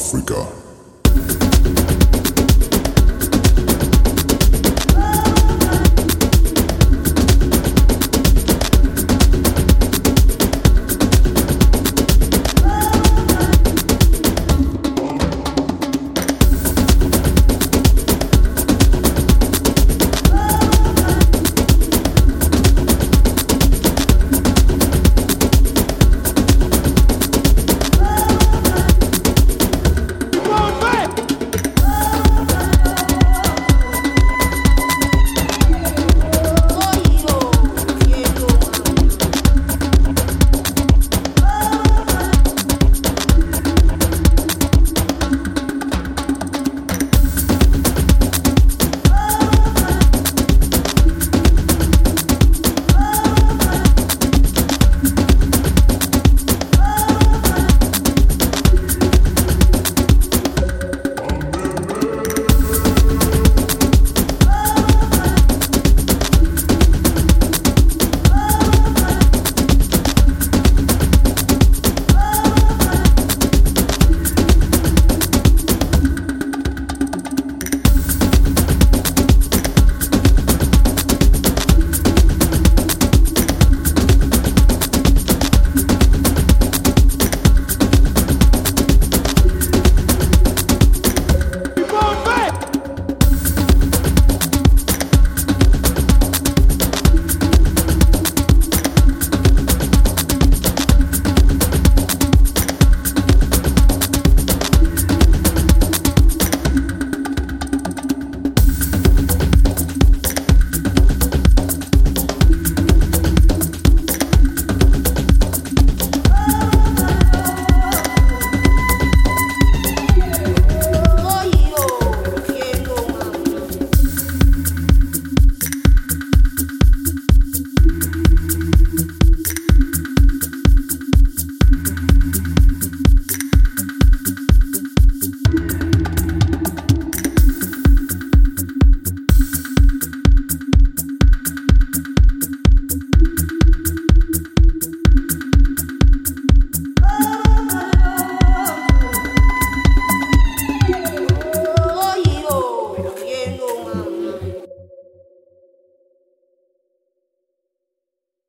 Africa.